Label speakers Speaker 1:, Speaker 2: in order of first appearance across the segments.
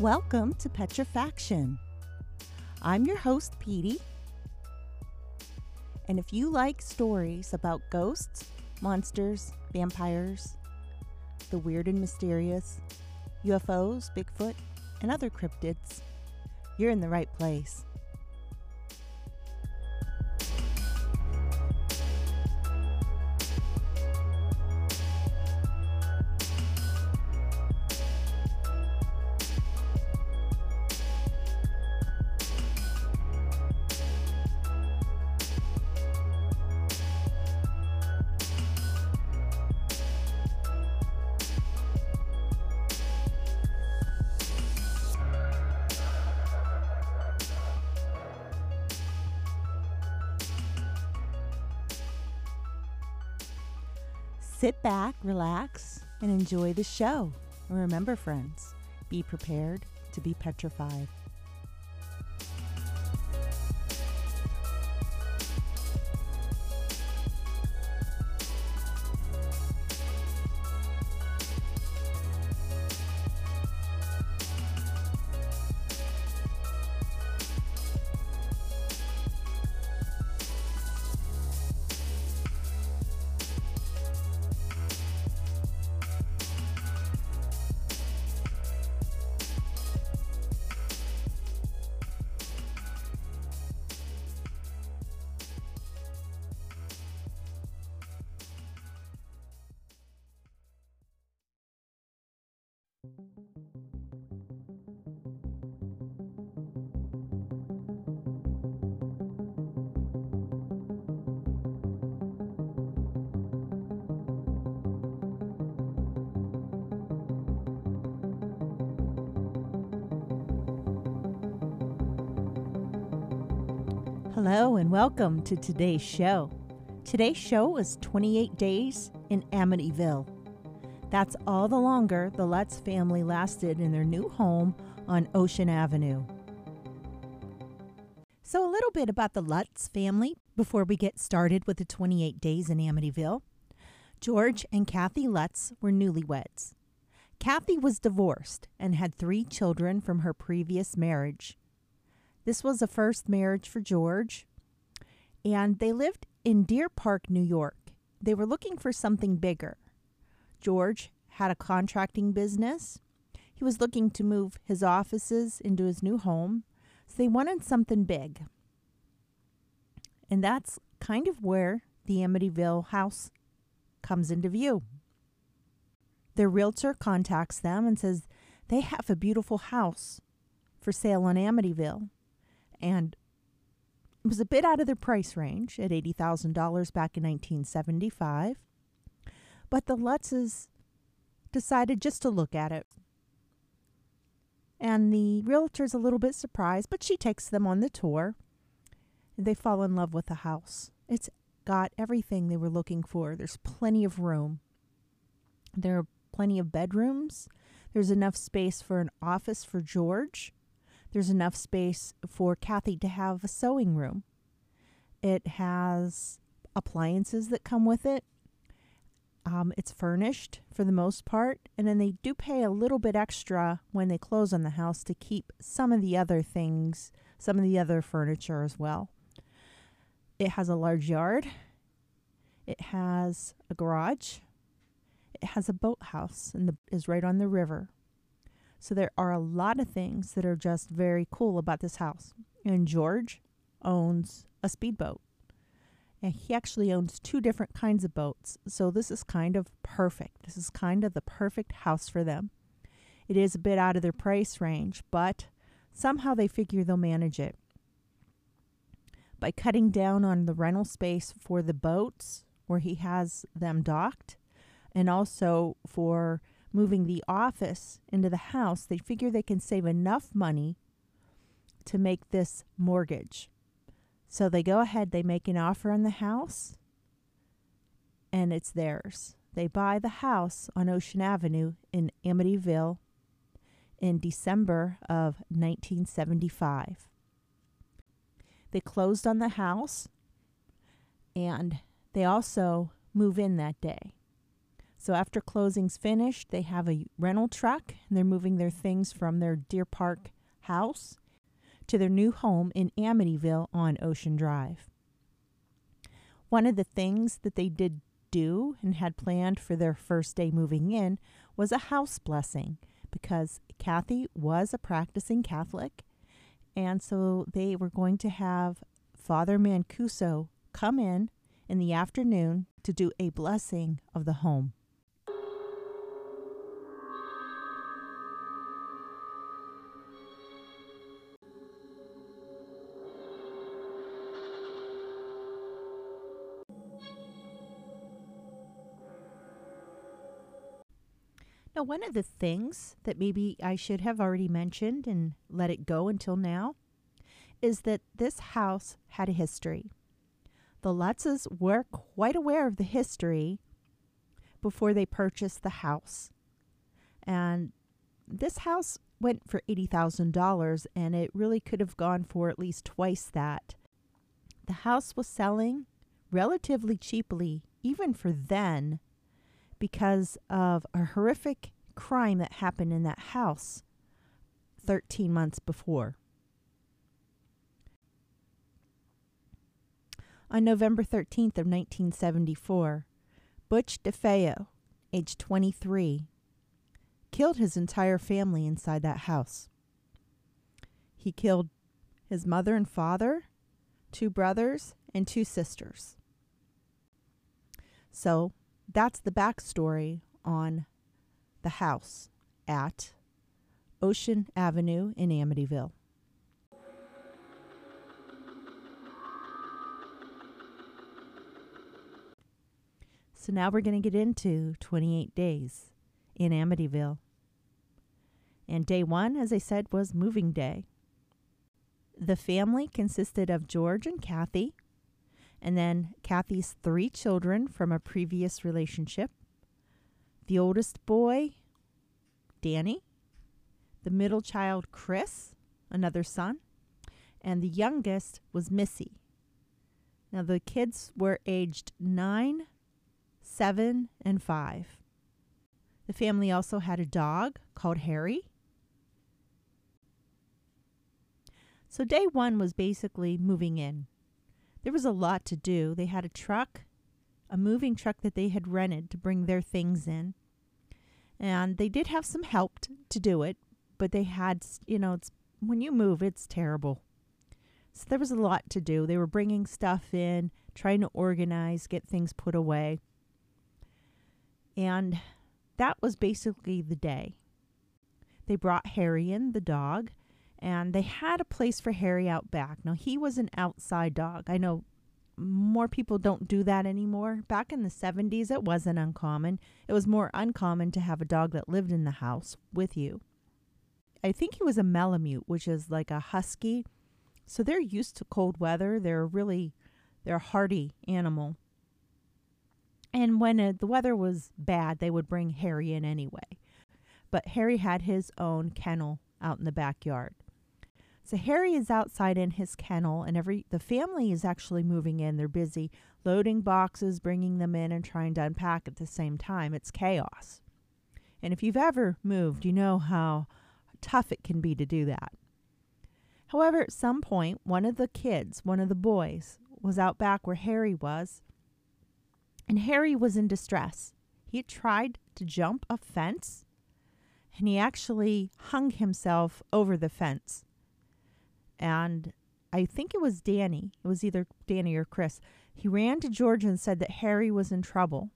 Speaker 1: Welcome to Petrifaction. I'm your host, Petey. And if you like stories about ghosts, monsters, vampires, the weird and mysterious, UFOs, Bigfoot, and other cryptids, you're in the right place. Sit back, relax, and enjoy the show. And remember, friends, be prepared to be petrified. Hello and welcome to today's show. Today's show is 28 Days in Amityville. That's all the longer the Lutz family lasted in their new home on Ocean Avenue. So, a little bit about the Lutz family before we get started with the 28 Days in Amityville. George and Kathy Lutz were newlyweds. Kathy was divorced and had three children from her previous marriage. This was a first marriage for George, and they lived in Deer Park, New York. They were looking for something bigger. George had a contracting business. He was looking to move his offices into his new home, so they wanted something big. And that's kind of where the Amityville house comes into view. Their realtor contacts them and says they have a beautiful house for sale on Amityville and it was a bit out of their price range at $80,000 back in 1975. But the Lutzes decided just to look at it. And the realtor's a little bit surprised, but she takes them on the tour. They fall in love with the house. It's got everything they were looking for. There's plenty of room. There are plenty of bedrooms. There's enough space for an office for George. There's enough space for Kathy to have a sewing room. It has appliances that come with it. Um, it's furnished for the most part, and then they do pay a little bit extra when they close on the house to keep some of the other things, some of the other furniture as well. It has a large yard. It has a garage. It has a boathouse and the, is right on the river. So there are a lot of things that are just very cool about this house. And George owns a speedboat. And he actually owns two different kinds of boats. So this is kind of perfect. This is kind of the perfect house for them. It is a bit out of their price range, but somehow they figure they'll manage it. By cutting down on the rental space for the boats where he has them docked, and also for moving the office into the house, they figure they can save enough money to make this mortgage. So they go ahead, they make an offer on the house, and it's theirs. They buy the house on Ocean Avenue in Amityville in December of 1975. They closed on the house and they also move in that day. So after closing's finished, they have a rental truck and they're moving their things from their Deer Park house to their new home in Amityville on Ocean Drive. One of the things that they did do and had planned for their first day moving in was a house blessing because Kathy was a practicing Catholic. And so they were going to have Father Mancuso come in in the afternoon to do a blessing of the home. Now, one of the things that maybe I should have already mentioned and let it go until now is that this house had a history. The Lutzes were quite aware of the history before they purchased the house. And this house went for $80,000 and it really could have gone for at least twice that. The house was selling relatively cheaply, even for then, because of a horrific crime that happened in that house 13 months before. On November 13th of 1974, Butch DeFeo, age 23, killed his entire family inside that house. He killed his mother and father, two brothers, and two sisters. So that's the backstory on the house at Ocean Avenue in Amityville. So now we're going to get into 28 days in Amityville. And day one, as I said, was moving day. The family consisted of George and Kathy, and then Kathy's three children from a previous relationship. The oldest boy, Danny. The middle child, Chris, another son. And the youngest was Missy. Now, the kids were aged nine, seven, and five. The family also had a dog called Harry. So, day one was basically moving in. There was a lot to do. They had a truck, a moving truck that they had rented to bring their things in. And they did have some help t- to do it, but they had, you know, it's when you move, it's terrible. So there was a lot to do. They were bringing stuff in, trying to organize, get things put away. And that was basically the day. They brought Harry in, the dog, and they had a place for Harry out back. Now, he was an outside dog. I know more people don't do that anymore. Back in the 70s, it wasn't uncommon. It was more uncommon to have a dog that lived in the house with you. I think he was a Malamute, which is like a husky. So they're used to cold weather. They're really they're a hardy animal. And when uh, the weather was bad, they would bring Harry in anyway. But Harry had his own kennel out in the backyard. So Harry is outside in his kennel, and every the family is actually moving in. They're busy loading boxes, bringing them in, and trying to unpack at the same time. It's chaos. And if you've ever moved, you know how tough it can be to do that. However, at some point, one of the kids, one of the boys, was out back where Harry was, and Harry was in distress. He tried to jump a fence, and he actually hung himself over the fence and I think it was Danny. It was either Danny or Chris. He ran to George and said that Harry was in trouble.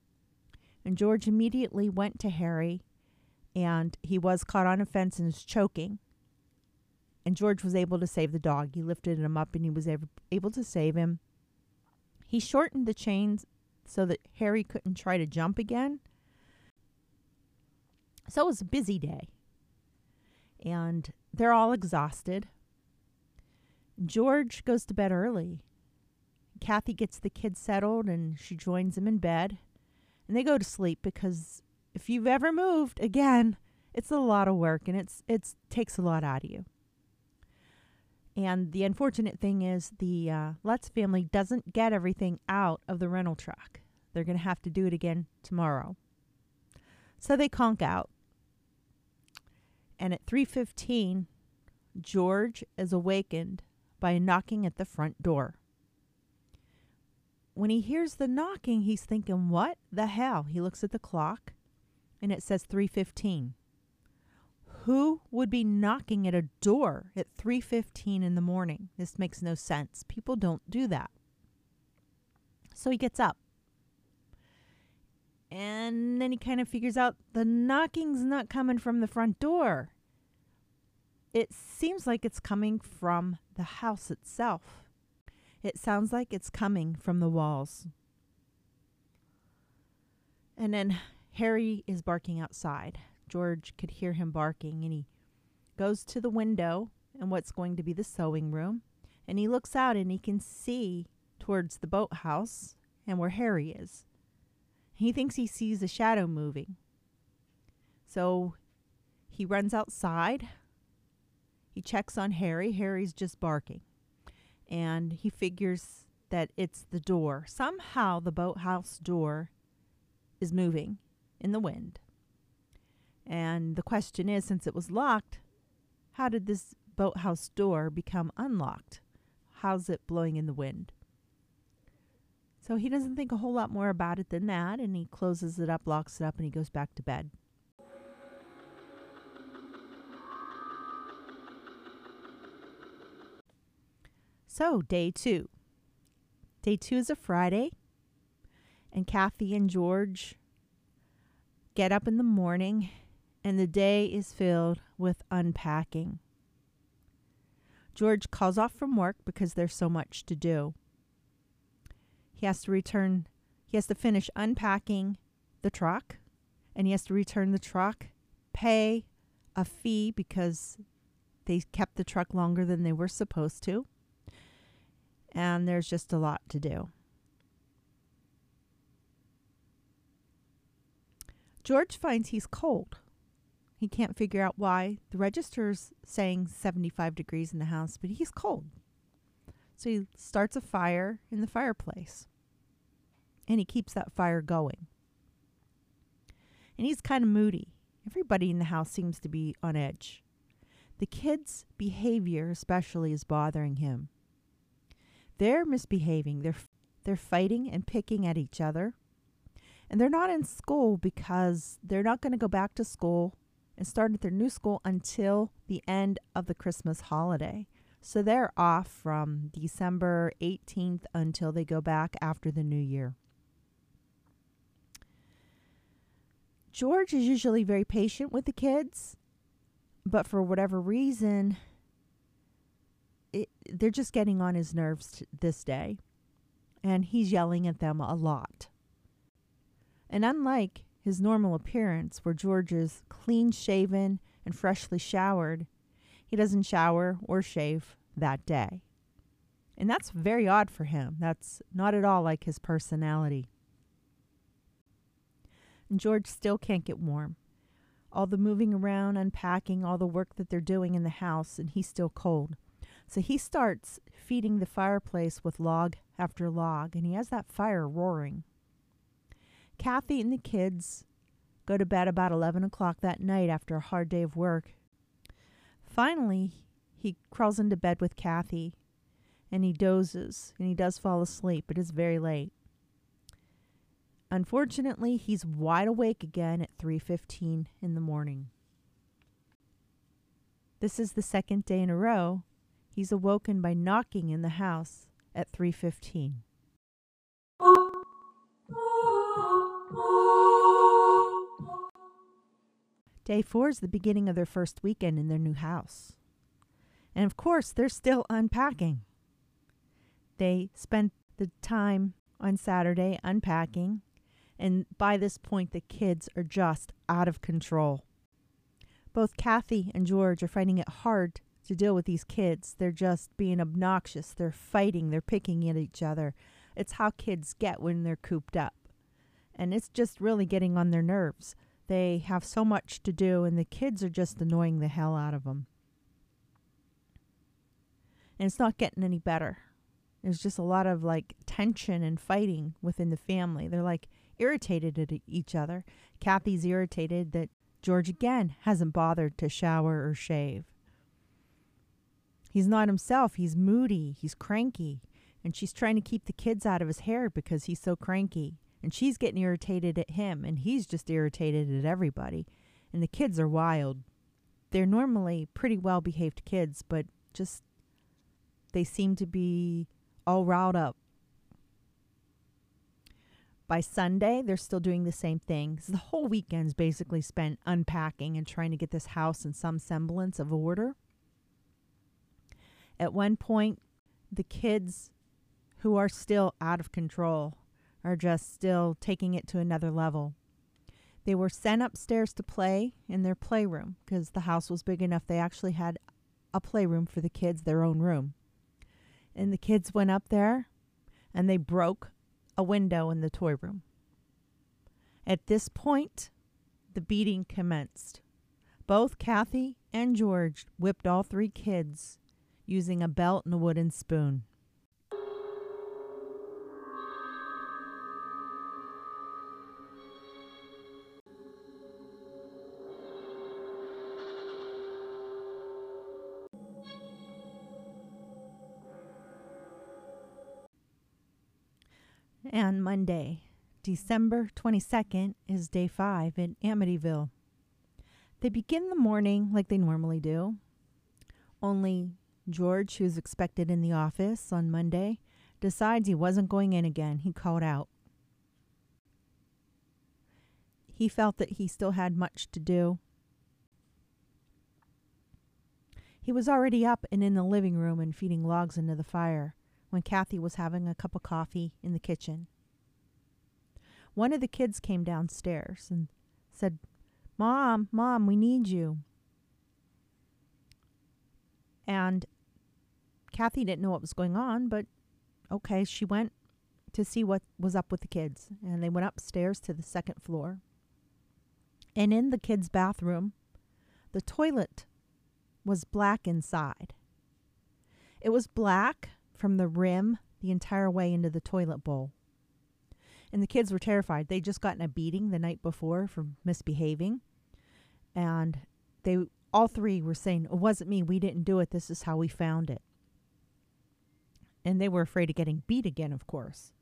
Speaker 1: And George immediately went to Harry and he was caught on a fence and was choking. And George was able to save the dog. He lifted him up and he was able to save him. He shortened the chains so that Harry couldn't try to jump again. So it was a busy day. And they're all exhausted. George goes to bed early. Kathy gets the kids settled and she joins them in bed. And they go to sleep because if you've ever moved, again, it's a lot of work and it's it's takes a lot out of you. And the unfortunate thing is the uh, Lutz family doesn't get everything out of the rental truck. They're going to have to do it again tomorrow. So they conk out. And at 3:15, George is awakened by knocking at the front door. When he hears the knocking, he's thinking, "What the hell?" He looks at the clock and it says 3:15. Who would be knocking at a door at 3:15 in the morning? This makes no sense. People don't do that. So he gets up. And then he kind of figures out the knocking's not coming from the front door. It seems like it's coming from the house itself. It sounds like it's coming from the walls. And then Harry is barking outside. George could hear him barking, and he goes to the window and what's going to be the sewing room. And he looks out and he can see towards the boathouse and where Harry is. He thinks he sees a shadow moving. So he runs outside. He checks on Harry. Harry's just barking. And he figures that it's the door. Somehow the boathouse door is moving in the wind. And the question is since it was locked, how did this boathouse door become unlocked? How's it blowing in the wind? So he doesn't think a whole lot more about it than that, and he closes it up, locks it up, and he goes back to bed. So, day two. Day two is a Friday, and Kathy and George get up in the morning, and the day is filled with unpacking. George calls off from work because there's so much to do. He has to return, he has to finish unpacking the truck, and he has to return the truck, pay a fee because they kept the truck longer than they were supposed to. And there's just a lot to do. George finds he's cold. He can't figure out why. The register's saying 75 degrees in the house, but he's cold. So he starts a fire in the fireplace and he keeps that fire going. And he's kind of moody. Everybody in the house seems to be on edge. The kids' behavior, especially, is bothering him. They're misbehaving. They're they're fighting and picking at each other. And they're not in school because they're not going to go back to school and start at their new school until the end of the Christmas holiday. So they're off from December 18th until they go back after the new year. George is usually very patient with the kids, but for whatever reason, it, they're just getting on his nerves t- this day. And he's yelling at them a lot. And unlike his normal appearance, where George is clean shaven and freshly showered, he doesn't shower or shave that day. And that's very odd for him. That's not at all like his personality and George still can't get warm. All the moving around, unpacking, all the work that they're doing in the house, and he's still cold. So he starts feeding the fireplace with log after log, and he has that fire roaring. Kathy and the kids go to bed about 11 o'clock that night after a hard day of work. Finally, he crawls into bed with Kathy and he dozes and he does fall asleep. But It is very late. Unfortunately, he's wide awake again at 3:15 in the morning. This is the second day in a row he's awoken by knocking in the house at 3:15. Day 4 is the beginning of their first weekend in their new house. And of course, they're still unpacking. They spent the time on Saturday unpacking and by this point, the kids are just out of control. Both Kathy and George are finding it hard to deal with these kids. They're just being obnoxious. They're fighting. They're picking at each other. It's how kids get when they're cooped up. And it's just really getting on their nerves. They have so much to do, and the kids are just annoying the hell out of them. And it's not getting any better. There's just a lot of like tension and fighting within the family. They're like irritated at each other. Kathy's irritated that George again hasn't bothered to shower or shave. He's not himself. He's moody. He's cranky. And she's trying to keep the kids out of his hair because he's so cranky. And she's getting irritated at him. And he's just irritated at everybody. And the kids are wild. They're normally pretty well behaved kids, but just they seem to be all riled up. By Sunday, they're still doing the same thing. The whole weekend's basically spent unpacking and trying to get this house in some semblance of order. At one point, the kids who are still out of control are just still taking it to another level. They were sent upstairs to play in their playroom because the house was big enough. They actually had a playroom for the kids, their own room. And the kids went up there and they broke a window in the toy room. At this point, the beating commenced. Both Kathy and George whipped all three kids using a belt and a wooden spoon. And Monday, December 22nd, is day five in Amityville. They begin the morning like they normally do, only George, who's expected in the office on Monday, decides he wasn't going in again. He called out. He felt that he still had much to do. He was already up and in the living room and feeding logs into the fire when Kathy was having a cup of coffee in the kitchen. One of the kids came downstairs and said, Mom, Mom, we need you. And Kathy didn't know what was going on, but okay, she went to see what was up with the kids. And they went upstairs to the second floor. And in the kids' bathroom, the toilet was black inside. It was black from the rim the entire way into the toilet bowl. And the kids were terrified. They'd just gotten a beating the night before for misbehaving. And they all three were saying, It wasn't me. We didn't do it. This is how we found it. And they were afraid of getting beat again, of course.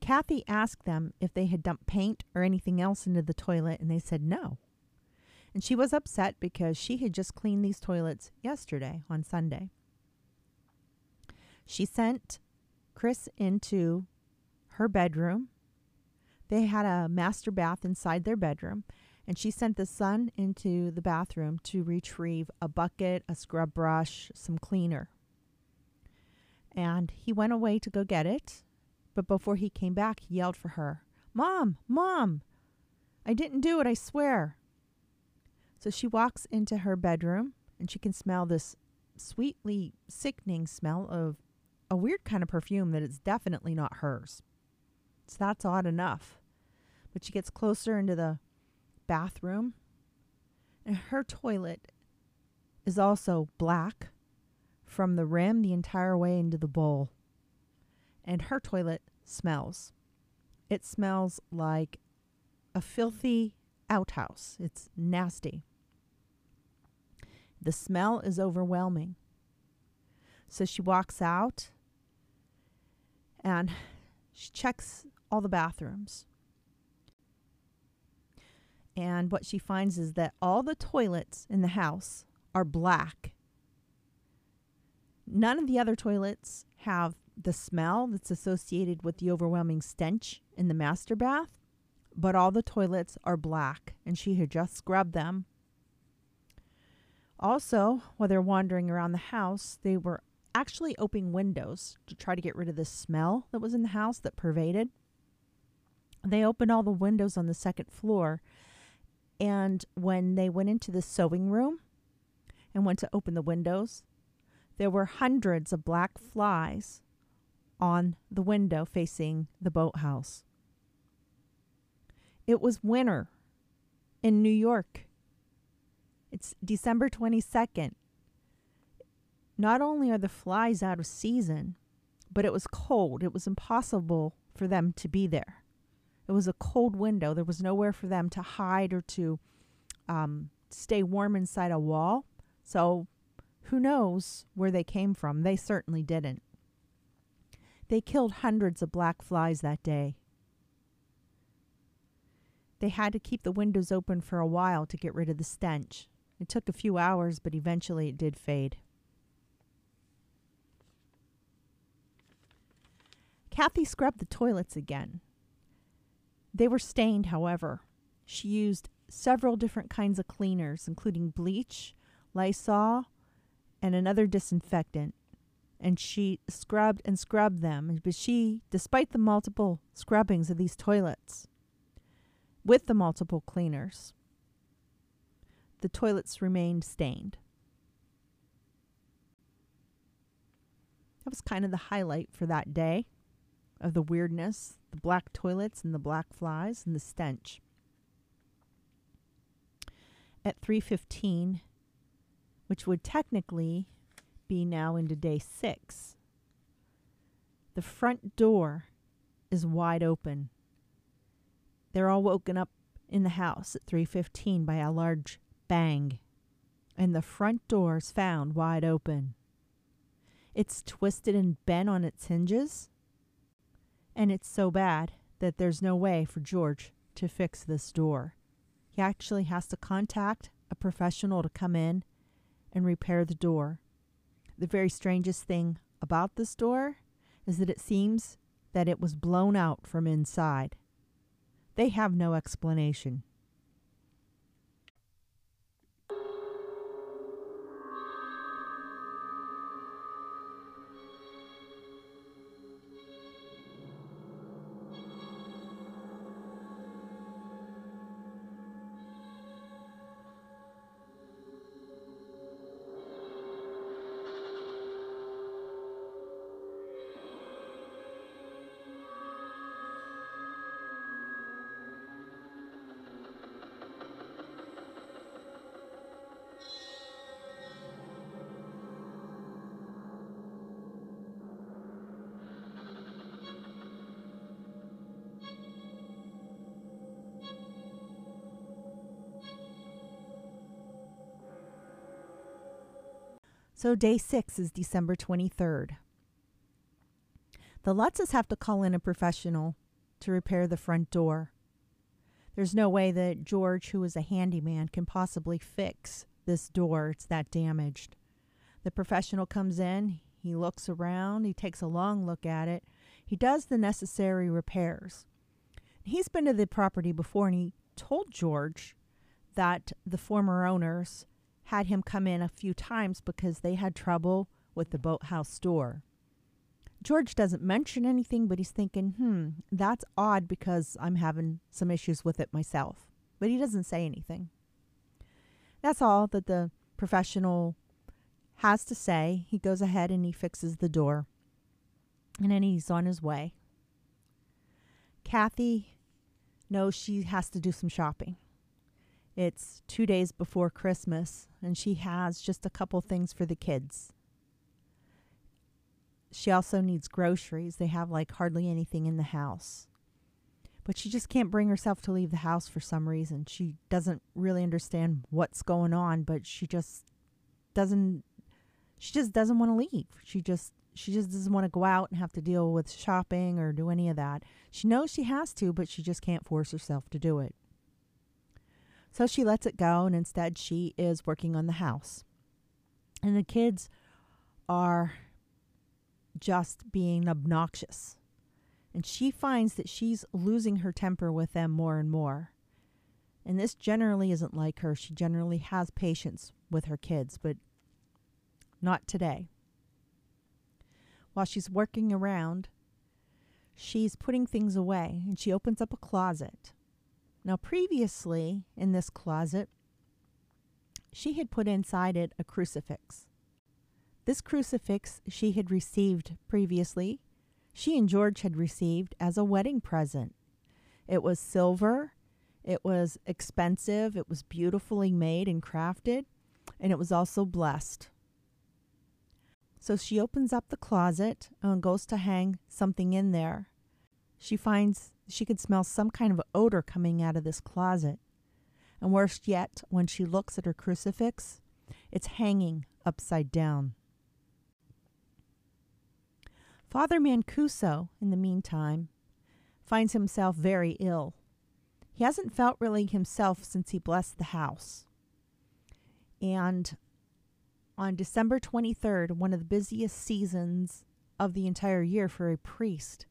Speaker 1: Kathy asked them if they had dumped paint or anything else into the toilet, and they said no. And she was upset because she had just cleaned these toilets yesterday on Sunday. She sent Chris into her bedroom. They had a master bath inside their bedroom, and she sent the son into the bathroom to retrieve a bucket, a scrub brush, some cleaner. And he went away to go get it, but before he came back, he yelled for her, Mom, Mom, I didn't do it, I swear. So she walks into her bedroom and she can smell this sweetly sickening smell of a weird kind of perfume that is definitely not hers. So that's odd enough. But she gets closer into the bathroom, and her toilet is also black from the rim the entire way into the bowl. And her toilet smells. It smells like a filthy outhouse. It's nasty. The smell is overwhelming. So she walks out and she checks all the bathrooms. And what she finds is that all the toilets in the house are black. None of the other toilets have the smell that's associated with the overwhelming stench in the master bath, but all the toilets are black, and she had just scrubbed them. Also, while they're wandering around the house, they were actually opening windows to try to get rid of the smell that was in the house that pervaded. They opened all the windows on the second floor. And when they went into the sewing room and went to open the windows, there were hundreds of black flies on the window facing the boathouse. It was winter in New York. It's December 22nd. Not only are the flies out of season, but it was cold. It was impossible for them to be there. It was a cold window. There was nowhere for them to hide or to um, stay warm inside a wall. So who knows where they came from? They certainly didn't. They killed hundreds of black flies that day. They had to keep the windows open for a while to get rid of the stench. It took a few hours, but eventually it did fade. Kathy scrubbed the toilets again. They were stained, however. She used several different kinds of cleaners, including bleach, Lysol, and another disinfectant. And she scrubbed and scrubbed them. But she, despite the multiple scrubbings of these toilets, with the multiple cleaners, the toilets remained stained. That was kind of the highlight for that day of the weirdness, the black toilets and the black flies and the stench. At 3:15, which would technically be now into day 6, the front door is wide open. They're all woken up in the house at 3:15 by a large bang, and the front door is found wide open. It's twisted and bent on its hinges and it's so bad that there's no way for George to fix this door. He actually has to contact a professional to come in and repair the door. The very strangest thing about this door is that it seems that it was blown out from inside. They have no explanation. So day six is December 23rd. The Lutzes have to call in a professional to repair the front door. There's no way that George, who is a handyman, can possibly fix this door. It's that damaged. The professional comes in, he looks around, he takes a long look at it, he does the necessary repairs. He's been to the property before and he told George that the former owners had him come in a few times because they had trouble with the boathouse door. George doesn't mention anything, but he's thinking, hmm, that's odd because I'm having some issues with it myself. But he doesn't say anything. That's all that the professional has to say. He goes ahead and he fixes the door. And then he's on his way. Kathy knows she has to do some shopping. It's two days before Christmas, and she has just a couple things for the kids. She also needs groceries. They have like hardly anything in the house. But she just can't bring herself to leave the house for some reason. She doesn't really understand what's going on, but she just doesn't she just doesn't want to leave. She just she just doesn't want to go out and have to deal with shopping or do any of that. She knows she has to, but she just can't force herself to do it. So she lets it go, and instead she is working on the house. And the kids are just being obnoxious. And she finds that she's losing her temper with them more and more. And this generally isn't like her. She generally has patience with her kids, but not today. While she's working around, she's putting things away and she opens up a closet now, previously in this closet, she had put inside it a crucifix. This crucifix she had received previously, she and George had received as a wedding present. It was silver, it was expensive, it was beautifully made and crafted, and it was also blessed. So she opens up the closet and goes to hang something in there. She finds she could smell some kind of odor coming out of this closet. And worse yet, when she looks at her crucifix, it's hanging upside down. Father Mancuso, in the meantime, finds himself very ill. He hasn't felt really himself since he blessed the house. And on December 23rd, one of the busiest seasons of the entire year for a priest,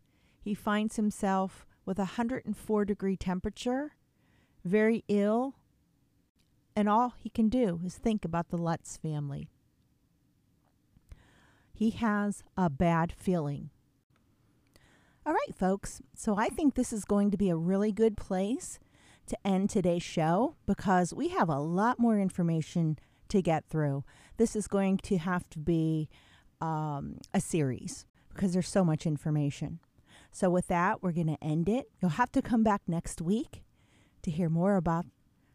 Speaker 1: he finds himself with a 104 degree temperature, very ill, and all he can do is think about the Lutz family. He has a bad feeling. All right, folks. So I think this is going to be a really good place to end today's show because we have a lot more information to get through. This is going to have to be um, a series because there's so much information. So, with that, we're going to end it. You'll have to come back next week to hear more about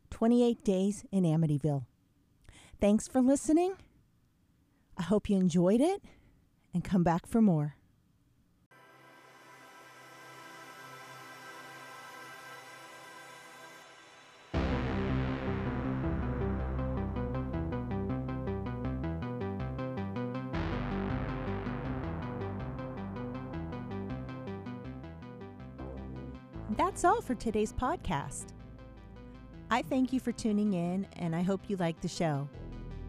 Speaker 1: 28 Days in Amityville. Thanks for listening. I hope you enjoyed it and come back for more. That's all for today's podcast. I thank you for tuning in and I hope you liked the show.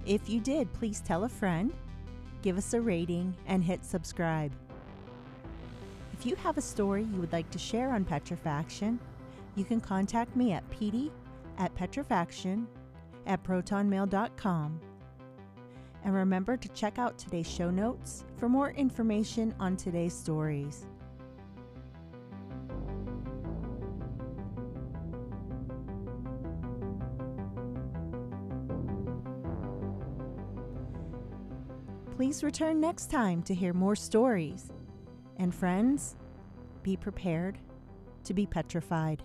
Speaker 1: If you did, please tell a friend, give us a rating, and hit subscribe. If you have a story you would like to share on Petrifaction, you can contact me at pd at petrifaction at protonmail.com. And remember to check out today's show notes for more information on today's stories. Please return next time to hear more stories. And friends, be prepared to be petrified.